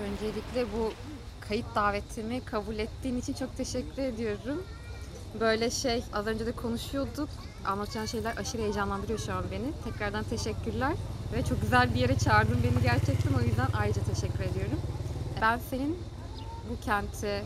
Öncelikle bu kayıt davetimi kabul ettiğin için çok teşekkür ediyorum. Böyle şey az önce de konuşuyorduk. Anlatacağın şeyler aşırı heyecanlandırıyor şu an beni. Tekrardan teşekkürler. Ve çok güzel bir yere çağırdın beni gerçekten. O yüzden ayrıca teşekkür ediyorum. Ben senin bu kenti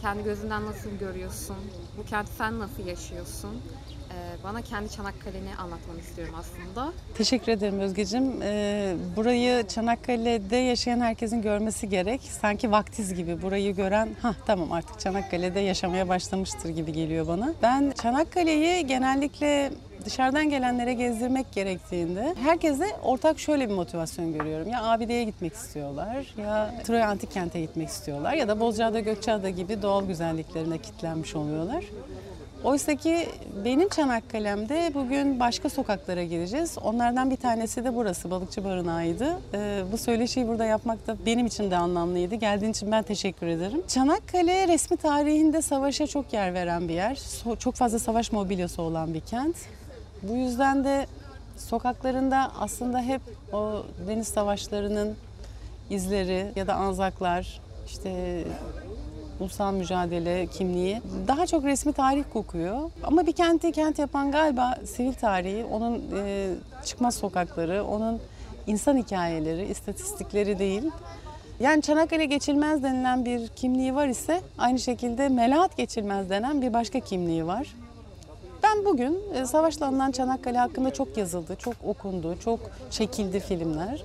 kendi gözünden nasıl görüyorsun? Bu kenti sen nasıl yaşıyorsun? Ee, Bana kendi Çanakkale'ni anlatmanı istiyorum aslında. Teşekkür ederim Özgeciğim. Ee, burayı Çanakkale'de yaşayan herkesin görmesi gerek. Sanki vaktiz gibi burayı gören, ha tamam artık Çanakkale'de yaşamaya başlamıştır gibi geliyor bana. Ben Çanakkale'yi genellikle dışarıdan gelenlere gezdirmek gerektiğinde herkese ortak şöyle bir motivasyon görüyorum. Ya Abide'ye gitmek istiyorlar, ya Troya Antik Kent'e gitmek istiyorlar ya da Bozcaada, Gökçeada gibi doğal güzelliklerine kitlenmiş oluyorlar. Oysa ki benim Çanakkale'mde bugün başka sokaklara gireceğiz. Onlardan bir tanesi de burası Balıkçı Barınağı'ydı. Ee, bu söyleşiyi burada yapmak da benim için de anlamlıydı. Geldiğin için ben teşekkür ederim. Çanakkale resmi tarihinde savaşa çok yer veren bir yer. So- çok fazla savaş mobilyası olan bir kent. Bu yüzden de sokaklarında aslında hep o deniz savaşlarının izleri ya da anzaklar işte ulusal mücadele kimliği daha çok resmi tarih kokuyor. Ama bir kenti kent yapan galiba sivil tarihi, onun e, çıkmaz sokakları, onun insan hikayeleri, istatistikleri değil. Yani Çanakkale geçilmez denilen bir kimliği var ise aynı şekilde Melahat geçilmez denen bir başka kimliği var. Ben bugün e, Çanakkale hakkında çok yazıldı, çok okundu, çok çekildi filmler.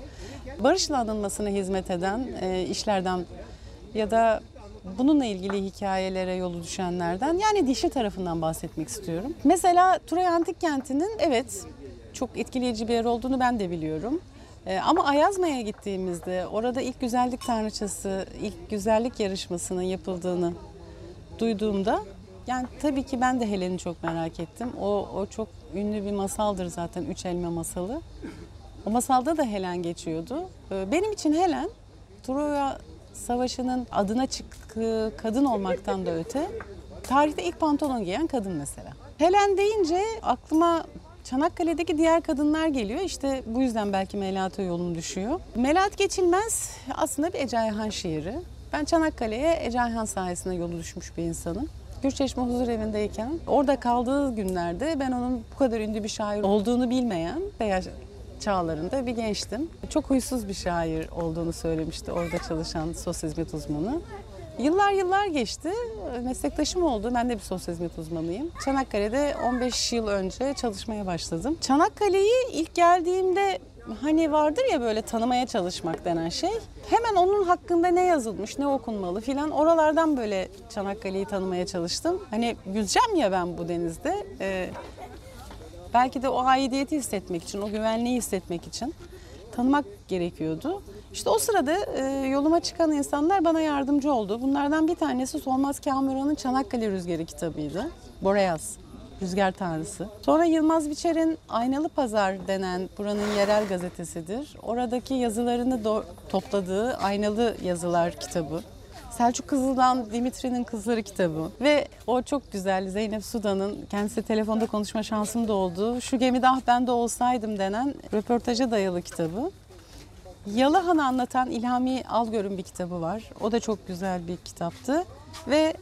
Barışla anılmasına hizmet eden e, işlerden ya da bununla ilgili hikayelere yolu düşenlerden yani dişi tarafından bahsetmek istiyorum. Mesela Troya Antik Kenti'nin evet çok etkileyici bir yer olduğunu ben de biliyorum. E, Ama Ayazma'ya gittiğimizde orada ilk güzellik tanrıçası, ilk güzellik yarışmasının yapıldığını duyduğumda yani tabii ki ben de Helen'i çok merak ettim. O, o çok ünlü bir masaldır zaten Üç Elma masalı. O masalda da Helen geçiyordu. Ee, Benim için Helen Troya Savaşı'nın adına çıktığı kadın olmaktan da öte tarihte ilk pantolon giyen kadın mesela. Helen deyince aklıma Çanakkale'deki diğer kadınlar geliyor. İşte bu yüzden belki Melahat'a yolum düşüyor. Melahat Geçilmez aslında bir Ece Ayhan şiiri. Ben Çanakkale'ye Ece Ayhan sayesinde yolu düşmüş bir insanım. Gürçeşme Huzur Evi'ndeyken orada kaldığı günlerde ben onun bu kadar ünlü bir şair olduğunu bilmeyen veya çağlarında bir gençtim. Çok huysuz bir şair olduğunu söylemişti orada çalışan sosyal hizmet uzmanı. Yıllar yıllar geçti. Meslektaşım oldu. Ben de bir sosyal hizmet uzmanıyım. Çanakkale'de 15 yıl önce çalışmaya başladım. Çanakkale'yi ilk geldiğimde hani vardır ya böyle tanımaya çalışmak denen şey. Hemen onun hakkında ne yazılmış, ne okunmalı filan oralardan böyle Çanakkale'yi tanımaya çalıştım. Hani yüzeceğim ya ben bu denizde. Ee, belki de o aidiyeti hissetmek için, o güvenliği hissetmek için tanımak gerekiyordu. İşte o sırada e, yoluma çıkan insanlar bana yardımcı oldu. Bunlardan bir tanesi Solmaz Kamuran'ın Çanakkale Rüzgarı kitabıydı. Boreas, Rüzgar Tanrısı. Sonra Yılmaz Biçer'in Aynalı Pazar denen buranın yerel gazetesidir. Oradaki yazılarını topladığı Aynalı Yazılar kitabı. Selçuk Kızıl'dan Dimitri'nin Kızları kitabı ve o çok güzel Zeynep Sudan'ın kendisi telefonda konuşma şansım da oldu. Şu gemide ah ben de olsaydım denen röportaja dayalı kitabı. Yalahan'ı anlatan İlhami Algör'ün bir kitabı var. O da çok güzel bir kitaptı. Ve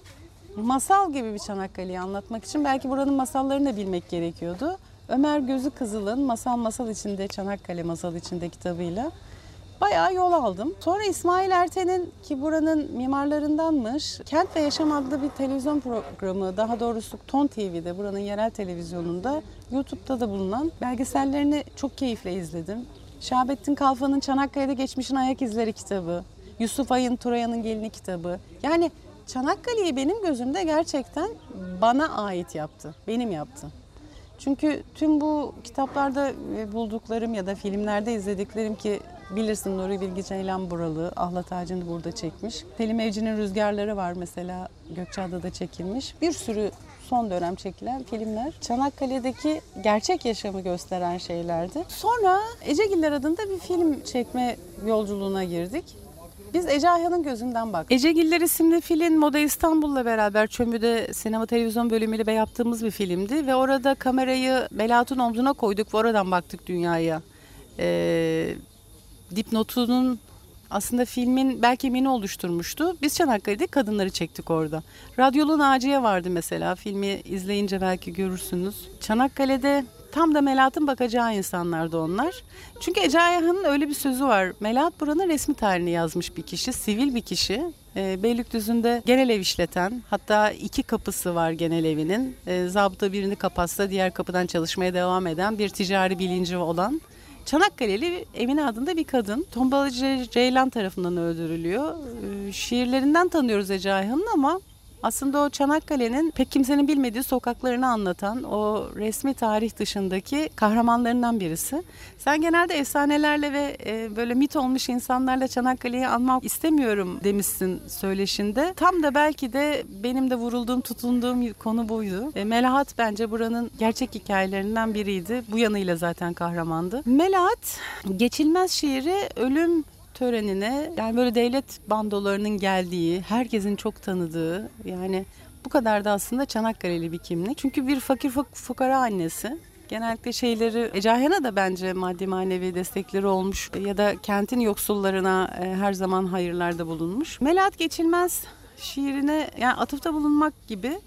masal gibi bir Çanakkale'yi anlatmak için belki buranın masallarını da bilmek gerekiyordu. Ömer Gözü Kızıl'ın Masal Masal içinde Çanakkale Masal içinde kitabıyla bayağı yol aldım. Sonra İsmail Erten'in ki buranın mimarlarındanmış Kent ve Yaşam adlı bir televizyon programı daha doğrusu Ton TV'de buranın yerel televizyonunda YouTube'da da bulunan belgesellerini çok keyifle izledim. Şahabettin Kalfa'nın Çanakkale'de geçmişin ayak izleri kitabı, Yusuf Ay'ın Turaya'nın gelini kitabı. Yani Çanakkale'yi benim gözümde gerçekten bana ait yaptı, benim yaptı. Çünkü tüm bu kitaplarda e, bulduklarım ya da filmlerde izlediklerim ki bilirsin Nuri Bilge Ceylan buralı, Ahlat Ağacı'nı burada çekmiş. Selim Evci'nin Rüzgarları var mesela Gökçeada'da çekilmiş. Bir sürü son dönem çekilen filmler Çanakkale'deki gerçek yaşamı gösteren şeylerdi. Sonra Ecegiller adında bir film çekme yolculuğuna girdik. Biz Ece Ayhan'ın gözünden bak. Ecegiller isimli film Moda İstanbul'la beraber Çömü'de sinema televizyon bölümüyle yaptığımız bir filmdi. Ve orada kamerayı Belat'ın omzuna koyduk ve oradan baktık dünyaya. Ee, dipnotunun aslında filmin bel kemiğini oluşturmuştu. Biz Çanakkale'de kadınları çektik orada. Radyolu Naciye vardı mesela. Filmi izleyince belki görürsünüz. Çanakkale'de tam da Melahat'ın bakacağı insanlardı onlar. Çünkü Ece Ayhan'ın öyle bir sözü var. Melahat buranın resmi tarihini yazmış bir kişi, sivil bir kişi. E, Beylikdüzü'nde genel ev işleten, hatta iki kapısı var genel evinin. E, zabıta birini kapatsa diğer kapıdan çalışmaya devam eden bir ticari bilinci olan Çanakkale'li Emine adında bir kadın. Tombalacı Ceylan tarafından öldürülüyor. Ee, şiirlerinden tanıyoruz Ece Ayhan'ın ama aslında o Çanakkale'nin pek kimsenin bilmediği sokaklarını anlatan o resmi tarih dışındaki kahramanlarından birisi. Sen genelde efsanelerle ve e, böyle mit olmuş insanlarla Çanakkale'yi anmak istemiyorum demişsin söyleşinde. Tam da belki de benim de vurulduğum, tutunduğum konu buydu. E, Melahat bence buranın gerçek hikayelerinden biriydi. Bu yanıyla zaten kahramandı. Melahat geçilmez şiiri ölüm törenine yani böyle devlet bandolarının geldiği, herkesin çok tanıdığı yani bu kadar da aslında Çanakkale'li bir kimlik. Çünkü bir fakir fukara annesi. Genellikle şeyleri Ecahena da bence maddi manevi destekleri olmuş ya da kentin yoksullarına e, her zaman hayırlarda bulunmuş. Melahat Geçilmez şiirine yani atıfta bulunmak gibi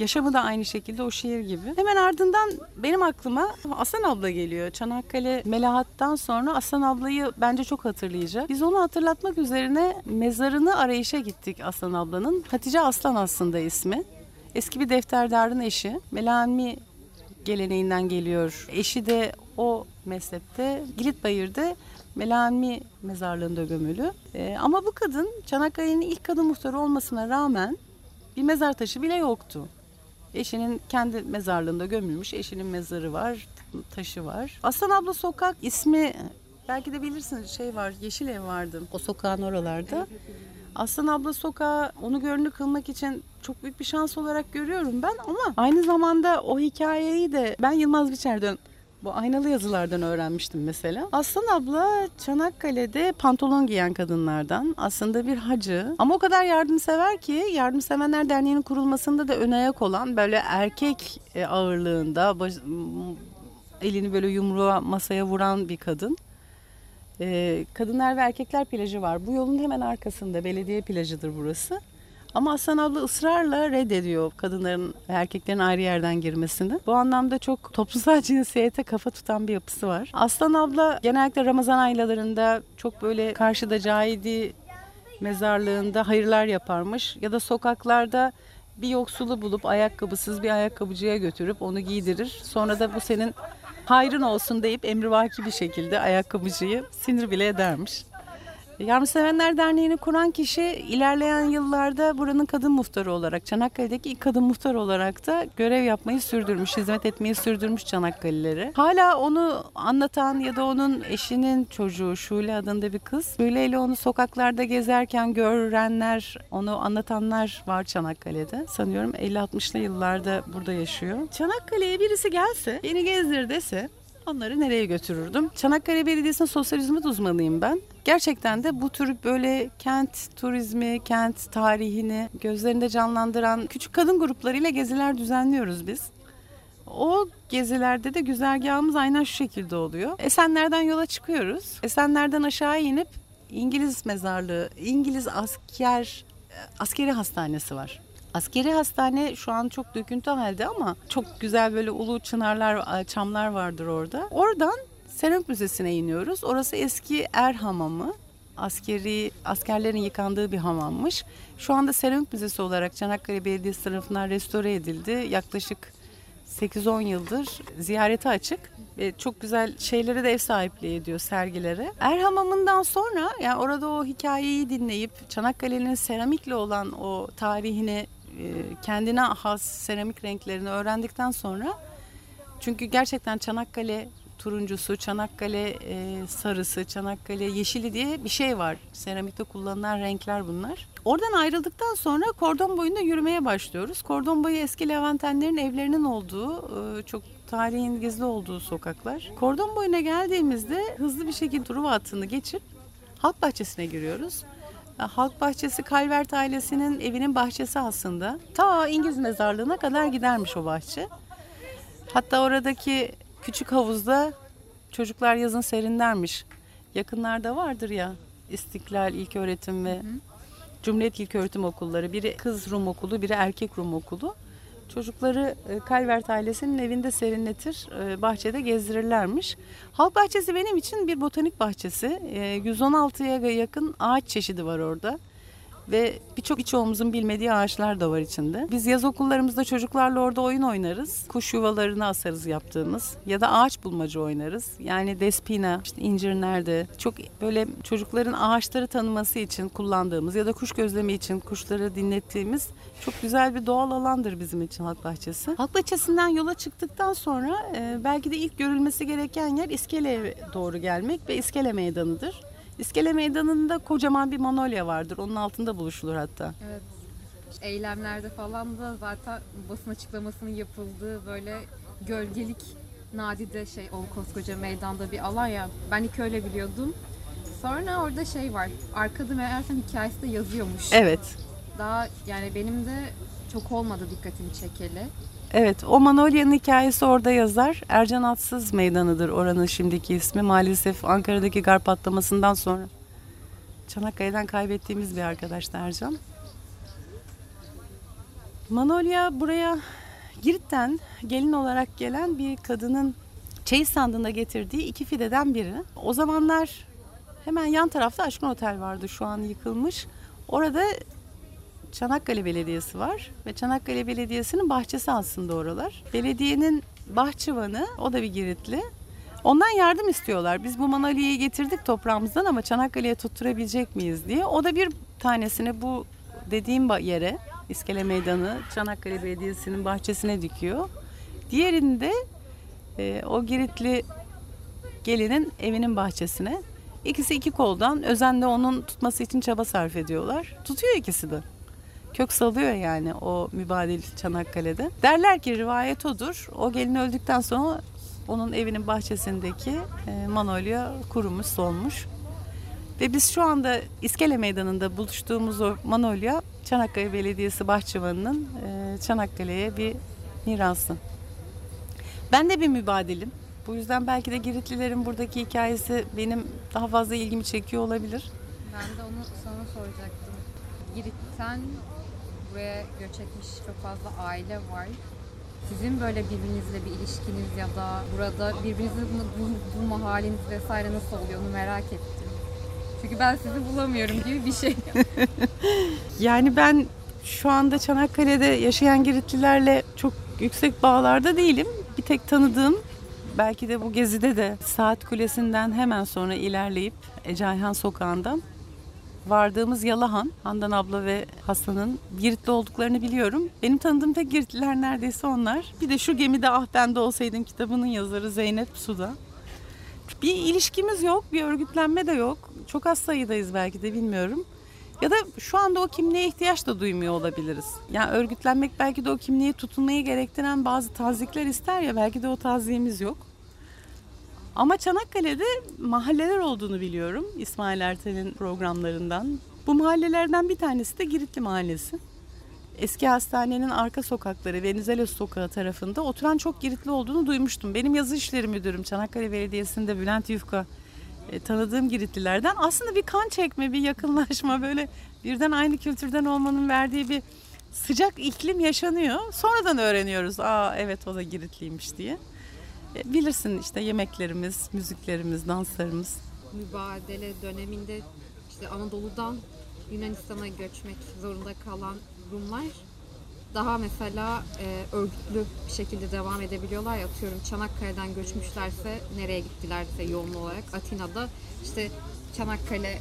Yaşamı da aynı şekilde o şiir gibi. Hemen ardından benim aklıma Aslan abla geliyor. Çanakkale Melahat'tan sonra Aslan ablayı bence çok hatırlayacak. Biz onu hatırlatmak üzerine mezarını arayışa gittik Aslan ablanın. Hatice Aslan aslında ismi. Eski bir defterdarın eşi. Melami geleneğinden geliyor. Eşi de o mezhepte Gilitbayır'da Melami mezarlığında gömülü. Ee, ama bu kadın Çanakkale'nin ilk kadın muhtarı olmasına rağmen bir mezar taşı bile yoktu. Eşinin kendi mezarlığında gömülmüş. Eşinin mezarı var, taşı var. Aslan Abla Sokak ismi belki de bilirsiniz şey var, Yeşil Ev vardı o sokağın oralarda. Aslan Abla Sokağı onu görünür kılmak için çok büyük bir şans olarak görüyorum ben ama aynı zamanda o hikayeyi de ben Yılmaz Biçer'den bu aynalı yazılardan öğrenmiştim mesela. Aslan abla Çanakkale'de pantolon giyen kadınlardan. Aslında bir hacı. Ama o kadar yardımsever ki Yardımsevenler Derneği'nin kurulmasında da ön ayak olan böyle erkek e, ağırlığında elini böyle yumruğa masaya vuran bir kadın. Ee, kadınlar ve erkekler plajı var. Bu yolun hemen arkasında belediye plajıdır burası. Ama Aslan abla ısrarla reddediyor kadınların erkeklerin ayrı yerden girmesini. Bu anlamda çok toplumsal cinsiyete kafa tutan bir yapısı var. Aslan abla genellikle Ramazan aylarında çok böyle karşıda Cahidi mezarlığında hayırlar yaparmış. Ya da sokaklarda bir yoksulu bulup ayakkabısız bir ayakkabıcıya götürüp onu giydirir. Sonra da bu senin hayrın olsun deyip emrivaki bir şekilde ayakkabıcıyı sinir bile edermiş. Yardımsevenler Derneği'ni kuran kişi ilerleyen yıllarda buranın kadın muhtarı olarak, Çanakkale'deki ilk kadın muhtar olarak da görev yapmayı sürdürmüş, hizmet etmeyi sürdürmüş Çanakkale'lilere. Hala onu anlatan ya da onun eşinin çocuğu Şule adında bir kız. Şule ile onu sokaklarda gezerken görenler, onu anlatanlar var Çanakkale'de. Sanıyorum 50-60'lı yıllarda burada yaşıyor. Çanakkale'ye birisi gelse, beni gezdir dese Onları nereye götürürdüm? Çanakkale Belediyesi'nin sosyal hizmet uzmanıyım ben. Gerçekten de bu tür böyle kent turizmi, kent tarihini gözlerinde canlandıran küçük kadın gruplarıyla geziler düzenliyoruz biz. O gezilerde de güzergahımız aynen şu şekilde oluyor. Esenler'den yola çıkıyoruz. Esenler'den aşağı inip İngiliz mezarlığı, İngiliz asker askeri hastanesi var. Askeri hastane şu an çok döküntü halde ama çok güzel böyle ulu çınarlar, çamlar vardır orada. Oradan Seramik Müzesi'ne iniyoruz. Orası eski er hamamı. Askeri askerlerin yıkandığı bir hamammış. Şu anda Seramik Müzesi olarak Çanakkale Belediyesi tarafından restore edildi. Yaklaşık 8-10 yıldır ziyarete açık. ve çok güzel şeylere de ev sahipliği ediyor sergilere. Er Hamamı'ndan sonra yani orada o hikayeyi dinleyip Çanakkale'nin seramikle olan o tarihini e, kendine has seramik renklerini öğrendikten sonra çünkü gerçekten Çanakkale turuncusu, Çanakkale e, sarısı, Çanakkale yeşili diye bir şey var. Seramikte kullanılan renkler bunlar. Oradan ayrıldıktan sonra kordon boyunda yürümeye başlıyoruz. Kordon boyu eski Levantenlerin evlerinin olduğu, e, çok tarihin gizli olduğu sokaklar. Kordon boyuna geldiğimizde hızlı bir şekilde Truva hattını geçip Halk Bahçesi'ne giriyoruz. Halk Bahçesi Calvert ailesinin evinin bahçesi aslında. Ta İngiliz mezarlığına kadar gidermiş o bahçe. Hatta oradaki küçük havuzda çocuklar yazın serinlermiş. Yakınlarda vardır ya İstiklal İlköğretim ve Cumhuriyet İlköğretim Okulları. Biri kız Rum okulu, biri erkek Rum okulu. Çocukları e, Calvert ailesinin evinde serinletir, e, bahçede gezdirirlermiş. Halk bahçesi benim için bir botanik bahçesi. E, 116'ya yakın ağaç çeşidi var orada. Ve birçok birçoğumuzun bilmediği ağaçlar da var içinde. Biz yaz okullarımızda çocuklarla orada oyun oynarız. Kuş yuvalarını asarız yaptığımız. Ya da ağaç bulmaca oynarız. Yani despina, işte incir nerede. Çok böyle çocukların ağaçları tanıması için kullandığımız ya da kuş gözlemi için kuşları dinlettiğimiz çok güzel bir doğal alandır bizim için halk bahçesi. Halk bahçesinden yola çıktıktan sonra e, belki de ilk görülmesi gereken yer İskele'ye doğru gelmek ve İskele Meydanı'dır. İskele Meydanı'nda kocaman bir manolya vardır. Onun altında buluşulur hatta. Evet. Eylemlerde falan da zaten basın açıklamasının yapıldığı böyle gölgelik nadide şey o koskoca meydanda bir alan ya. Ben ilk öyle biliyordum. Sonra orada şey var. Arkada meğersem hikayesi de yazıyormuş. Evet. Daha yani benim de çok olmadı dikkatimi çekeli. Evet, o Manolya'nın hikayesi orada yazar. Ercan Atsız Meydanı'dır oranın şimdiki ismi. Maalesef Ankara'daki gar patlamasından sonra Çanakkale'den kaybettiğimiz bir arkadaştı Ercan. Manolya buraya Girit'ten gelin olarak gelen bir kadının çeyiz sandığında getirdiği iki fideden biri. O zamanlar hemen yan tarafta Aşkın Otel vardı şu an yıkılmış. Orada Çanakkale Belediyesi var ve Çanakkale Belediyesi'nin bahçesi aslında oralar. Belediyenin bahçıvanı, o da bir Giritli. Ondan yardım istiyorlar. Biz bu manalyayı getirdik toprağımızdan ama Çanakkale'ye tutturabilecek miyiz diye. O da bir tanesini bu dediğim yere, İskele Meydanı, Çanakkale Belediyesi'nin bahçesine dikiyor. Diğerini de e, o Giritli gelinin evinin bahçesine. İkisi iki koldan özenle onun tutması için çaba sarf ediyorlar. Tutuyor ikisi de kök salıyor yani o mübadil Çanakkale'de. Derler ki rivayet odur. O gelin öldükten sonra onun evinin bahçesindeki e, manolya kurumuş, solmuş. Ve biz şu anda İskele Meydanı'nda buluştuğumuz o manolya Çanakkale Belediyesi Bahçıvanı'nın e, Çanakkale'ye bir mirası. Ben de bir mübadilim. Bu yüzden belki de Giritlilerin buradaki hikayesi benim daha fazla ilgimi çekiyor olabilir. Ben de onu sana soracaktım. Girit'ten buraya göç etmiş çok fazla aile var. Sizin böyle birbirinizle bir ilişkiniz ya da burada birbirinizi bul- bulma haliniz vesaire nasıl oluyor onu merak ettim. Çünkü ben sizi bulamıyorum gibi bir şey. Yani ben şu anda Çanakkale'de yaşayan Giritlilerle çok yüksek bağlarda değilim. Bir tek tanıdığım belki de bu gezide de Saat Kulesi'nden hemen sonra ilerleyip Ecayhan Sokağı'ndan vardığımız Yalahan, Handan abla ve Hasan'ın Giritli olduklarını biliyorum. Benim tanıdığım tek Giritliler neredeyse onlar. Bir de şu gemide Ah Ben de Olsaydım kitabının yazarı Zeynep Suda. Bir ilişkimiz yok, bir örgütlenme de yok. Çok az sayıdayız belki de bilmiyorum. Ya da şu anda o kimliğe ihtiyaç da duymuyor olabiliriz. Yani örgütlenmek belki de o kimliğe tutunmayı gerektiren bazı tazikler ister ya belki de o taziyemiz yok. Ama Çanakkale'de mahalleler olduğunu biliyorum İsmail Ertel'in programlarından. Bu mahallelerden bir tanesi de Giritli Mahallesi. Eski hastanenin arka sokakları Venizelos Sokağı tarafında oturan çok Giritli olduğunu duymuştum. Benim yazı işleri müdürüm Çanakkale Belediyesi'nde Bülent Yufka e, tanıdığım Giritlilerden aslında bir kan çekme, bir yakınlaşma böyle birden aynı kültürden olmanın verdiği bir sıcak iklim yaşanıyor. Sonradan öğreniyoruz. Aa evet o da Giritliymiş diye. E, Bilirsin işte yemeklerimiz, müziklerimiz, danslarımız. Mübadele döneminde işte Anadolu'dan Yunanistan'a göçmek zorunda kalan Rumlar daha mesela e, örgütlü bir şekilde devam edebiliyorlar ya atıyorum Çanakkale'den göçmüşlerse nereye gittilerse yoğun olarak Atina'da işte Çanakkale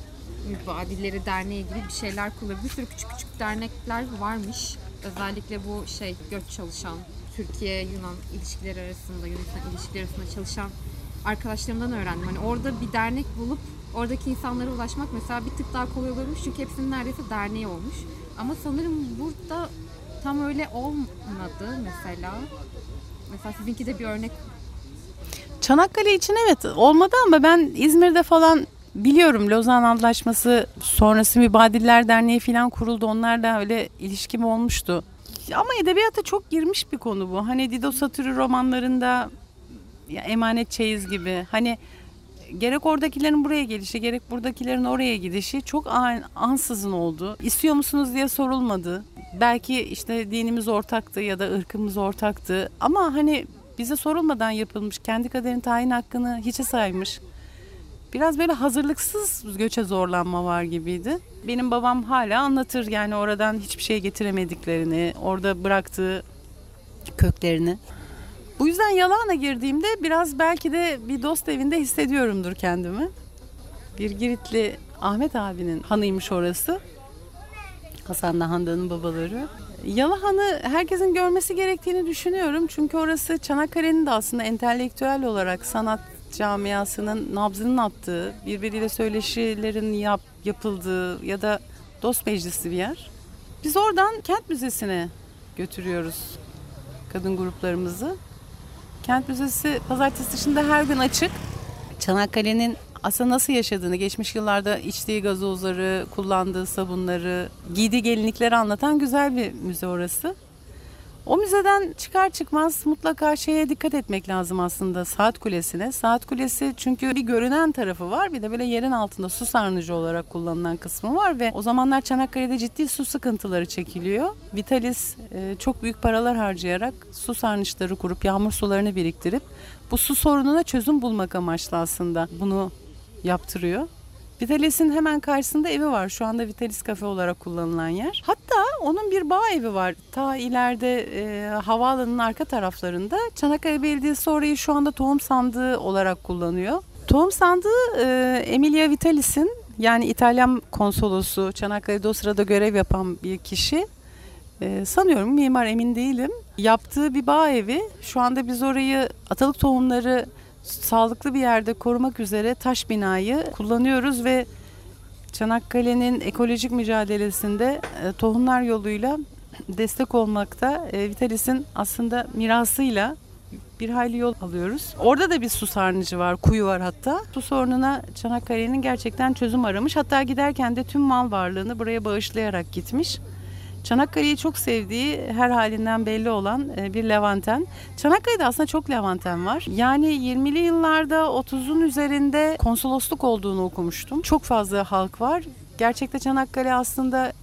Mübadilleri Derneği gibi bir şeyler kuruluyor. Bir sürü küçük küçük dernekler varmış. Özellikle bu şey göç çalışan Türkiye-Yunan ilişkileri arasında, Yunanistan ilişkileri arasında çalışan arkadaşlarımdan öğrendim. Hani orada bir dernek bulup oradaki insanlara ulaşmak mesela bir tık daha kolay olurmuş çünkü hepsinin neredeyse derneği olmuş. Ama sanırım burada tam öyle olmadı mesela. Mesela sizinki de bir örnek Çanakkale için evet olmadı ama ben İzmir'de falan biliyorum Lozan Antlaşması sonrası Mübadiller Derneği falan kuruldu. Onlarla öyle ilişkim olmuştu. Ama edebiyata çok girmiş bir konu bu. Hani Dido Satürü romanlarında ya Emanet Çeyiz gibi hani gerek oradakilerin buraya gelişi gerek buradakilerin oraya gidişi çok an, ansızın oldu. İstiyor musunuz diye sorulmadı. Belki işte dinimiz ortaktı ya da ırkımız ortaktı ama hani bize sorulmadan yapılmış kendi kaderin tayin hakkını hiçe saymış. Biraz böyle hazırlıksız göçe zorlanma var gibiydi. Benim babam hala anlatır yani oradan hiçbir şey getiremediklerini, orada bıraktığı köklerini. Bu yüzden yalana girdiğimde biraz belki de bir dost evinde hissediyorumdur kendimi. Bir Giritli Ahmet abinin hanıymış orası. Hasan'la Handan'ın babaları. Yalahan'ı herkesin görmesi gerektiğini düşünüyorum. Çünkü orası Çanakkale'nin de aslında entelektüel olarak sanat camiasının nabzının attığı, birbiriyle söyleşilerin yap, yapıldığı ya da dost meclisi bir yer. Biz oradan kent müzesine götürüyoruz kadın gruplarımızı. Kent Müzesi pazartesi dışında her gün açık. Çanakkale'nin aslında nasıl yaşadığını, geçmiş yıllarda içtiği gazozları, kullandığı sabunları, giydiği gelinlikleri anlatan güzel bir müze orası. O müzeden çıkar çıkmaz mutlaka şeye dikkat etmek lazım aslında saat kulesine. Saat kulesi çünkü bir görünen tarafı var bir de böyle yerin altında su sarnıcı olarak kullanılan kısmı var ve o zamanlar Çanakkale'de ciddi su sıkıntıları çekiliyor. Vitalis e, çok büyük paralar harcayarak su sarnıçları kurup yağmur sularını biriktirip bu su sorununa çözüm bulmak amaçlı aslında bunu yaptırıyor. Vitalis'in hemen karşısında evi var. Şu anda Vitalis kafe olarak kullanılan yer. Hatta onun bir bağ evi var. Ta ileride e, havaalanının arka taraflarında. Çanakkale Belediyesi orayı şu anda tohum sandığı olarak kullanıyor. Tohum sandığı e, Emilia Vitalis'in yani İtalyan konsolosu Çanakkale'de o sırada görev yapan bir kişi. E, sanıyorum mimar emin değilim. Yaptığı bir bağ evi. Şu anda biz orayı atalık tohumları sağlıklı bir yerde korumak üzere taş binayı kullanıyoruz ve Çanakkale'nin ekolojik mücadelesinde e, tohumlar yoluyla destek olmakta. E, Vitalis'in aslında mirasıyla bir hayli yol alıyoruz. Orada da bir su sarnıcı var, kuyu var hatta. Su sorununa Çanakkale'nin gerçekten çözüm aramış. Hatta giderken de tüm mal varlığını buraya bağışlayarak gitmiş. Çanakkale'yi çok sevdiği her halinden belli olan e, bir Levanten. Çanakkale'de aslında çok Levanten var. Yani 20'li yıllarda 30'un üzerinde konsolosluk olduğunu okumuştum. Çok fazla halk var. Gerçekte Çanakkale aslında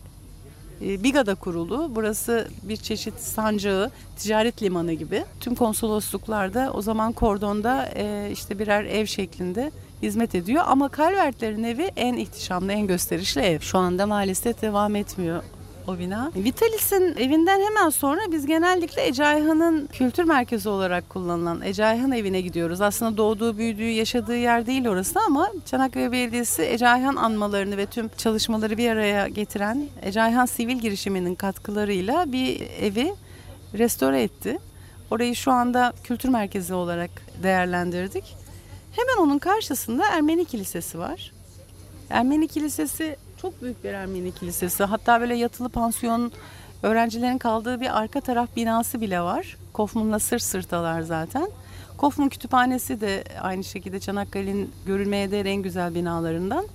e, Biga'da kurulu. Burası bir çeşit sancağı, ticaret limanı gibi. Tüm konsolosluklarda o zaman kordonda e, işte birer ev şeklinde hizmet ediyor. Ama Calvertlerin evi en ihtişamlı, en gösterişli ev. Şu anda maalesef devam etmiyor o bina. Vitalis'in evinden hemen sonra biz genellikle Ece Ayhan'ın kültür merkezi olarak kullanılan Ece Ayhan evine gidiyoruz. Aslında doğduğu, büyüdüğü, yaşadığı yer değil orası ama Çanakkale Belediyesi Ece Ayhan anmalarını ve tüm çalışmaları bir araya getiren Ece Ayhan sivil girişiminin katkılarıyla bir evi restore etti. Orayı şu anda kültür merkezi olarak değerlendirdik. Hemen onun karşısında Ermeni Kilisesi var. Ermeni Kilisesi çok büyük bir Ermeni kilisesi. Hatta böyle yatılı pansiyon öğrencilerin kaldığı bir arka taraf binası bile var. Kofmun'la sırt sırtalar zaten. Kofmun Kütüphanesi de aynı şekilde Çanakkale'nin görülmeye değer en güzel binalarından.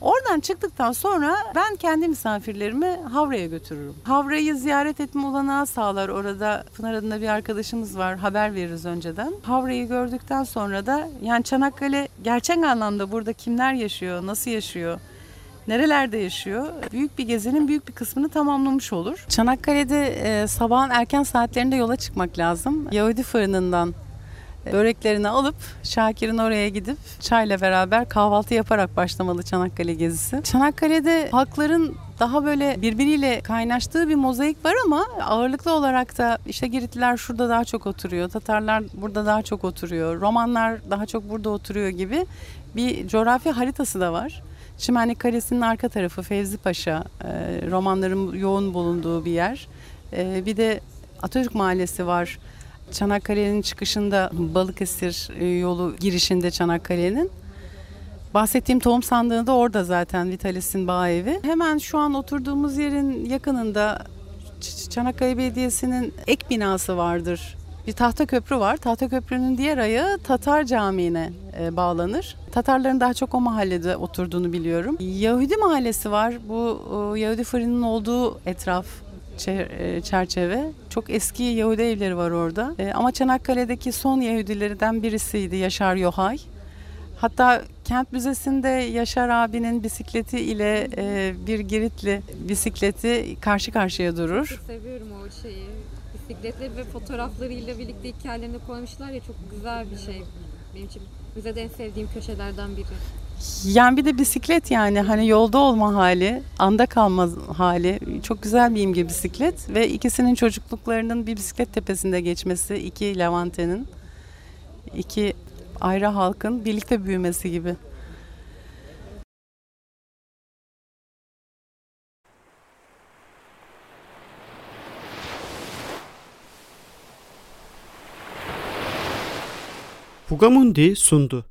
Oradan çıktıktan sonra ben kendi misafirlerimi Havra'ya götürürüm. Havra'yı ziyaret etme olanağı sağlar. Orada Pınar adında bir arkadaşımız var. Haber veririz önceden. Havra'yı gördükten sonra da yani Çanakkale gerçek anlamda burada kimler yaşıyor, nasıl yaşıyor, nerelerde yaşıyor? Büyük bir gezinin büyük bir kısmını tamamlamış olur. Çanakkale'de e, sabahın erken saatlerinde yola çıkmak lazım. Yahudi fırınından e, böreklerini alıp Şakir'in oraya gidip çayla beraber kahvaltı yaparak başlamalı Çanakkale gezisi. Çanakkale'de halkların daha böyle birbiriyle kaynaştığı bir mozaik var ama ağırlıklı olarak da işte Giritliler şurada daha çok oturuyor, Tatarlar burada daha çok oturuyor, Romanlar daha çok burada oturuyor gibi bir coğrafi haritası da var. Çimenlik Kalesi'nin arka tarafı Fevzi Paşa, e, romanların yoğun bulunduğu bir yer. E, bir de Atatürk Mahallesi var. Çanakkale'nin çıkışında Balıkesir e, yolu girişinde Çanakkale'nin. Bahsettiğim tohum sandığı da orada zaten Vitalis'in bağ evi. Hemen şu an oturduğumuz yerin yakınında Çanakkale Belediyesi'nin ek binası vardır. Bir tahta köprü var. Tahta köprünün diğer ayağı Tatar Camii'ne e, bağlanır. Tatarların daha çok o mahallede oturduğunu biliyorum. Yahudi mahallesi var. Bu e, Yahudi fırının olduğu etraf e, çerçeve. Çok eski Yahudi evleri var orada. Ama Çanakkale'deki son Yahudilerden birisiydi Yaşar Yohay. Hatta kent müzesinde Yaşar abinin bisikleti ile bir Giritli bisikleti karşı karşıya durur. Çok seviyorum o şeyi. Bisikletleri ve fotoğraflarıyla birlikte hikayelerini koymuşlar ya çok güzel bir şey. Benim için müzede en sevdiğim köşelerden biri. Yani bir de bisiklet yani hani yolda olma hali, anda kalma hali. Çok güzel bir imge bisiklet ve ikisinin çocukluklarının bir bisiklet tepesinde geçmesi, iki Levante'nin, iki ayrı halkın birlikte büyümesi gibi. Fugamundi sundu.